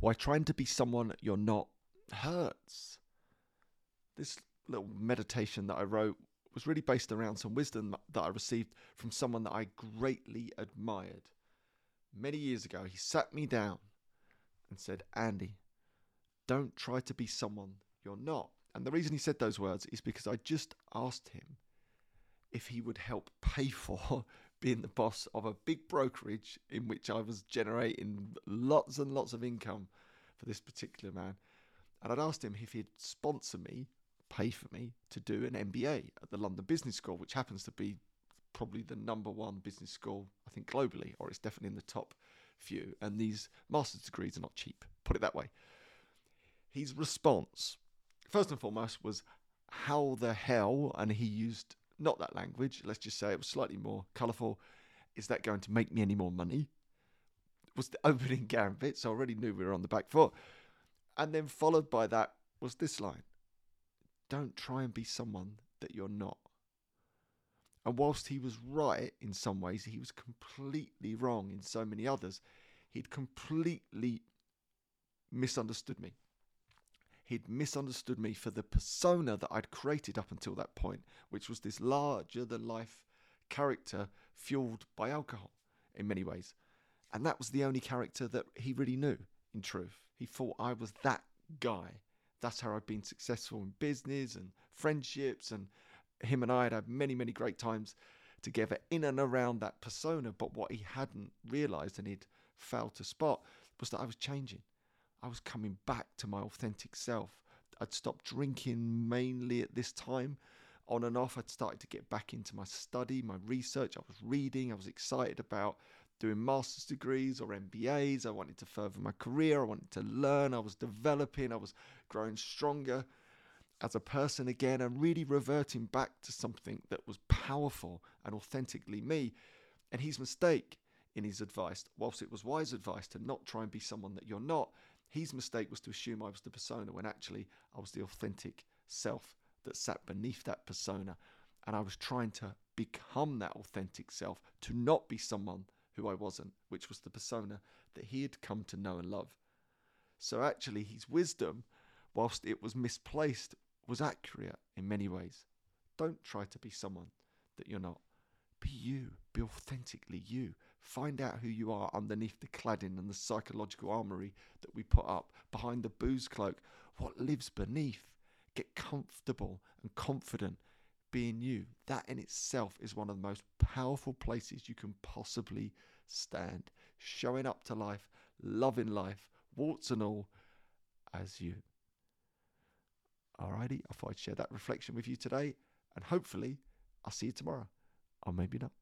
why trying to be someone you're not hurts. This little meditation that I wrote was really based around some wisdom that I received from someone that I greatly admired. Many years ago, he sat me down and said, Andy, don't try to be someone you're not. And the reason he said those words is because I just asked him if he would help pay for being the boss of a big brokerage in which I was generating lots and lots of income for this particular man. And I'd asked him if he'd sponsor me, pay for me to do an MBA at the London Business School, which happens to be probably the number one business school, I think, globally, or it's definitely in the top few. And these master's degrees are not cheap, put it that way. His response, first and foremost, was how the hell, and he used not that language, let's just say it was slightly more colourful. Is that going to make me any more money? Was the opening gambit, so I already knew we were on the back foot. And then followed by that was this line Don't try and be someone that you're not. And whilst he was right in some ways, he was completely wrong in so many others. He'd completely misunderstood me. He'd misunderstood me for the persona that I'd created up until that point, which was this larger than life character fueled by alcohol in many ways. And that was the only character that he really knew, in truth. He thought I was that guy. That's how I'd been successful in business and friendships and him and I had had many, many great times together in and around that persona. But what he hadn't realized and he'd failed to spot was that I was changing. I was coming back to my authentic self. I'd stopped drinking mainly at this time. On and off, I'd started to get back into my study, my research. I was reading. I was excited about doing master's degrees or MBAs. I wanted to further my career. I wanted to learn. I was developing. I was growing stronger as a person again and really reverting back to something that was powerful and authentically me. And his mistake in his advice, whilst it was wise advice to not try and be someone that you're not, his mistake was to assume I was the persona when actually I was the authentic self that sat beneath that persona. And I was trying to become that authentic self, to not be someone who I wasn't, which was the persona that he had come to know and love. So actually, his wisdom, whilst it was misplaced, was accurate in many ways. Don't try to be someone that you're not. Be you. Be authentically you. Find out who you are underneath the cladding and the psychological armory that we put up, behind the booze cloak. What lives beneath? Get comfortable and confident being you. That in itself is one of the most powerful places you can possibly stand. Showing up to life, loving life, warts and all, as you. Alrighty, I thought I'd share that reflection with you today, and hopefully, I'll see you tomorrow. Or maybe not.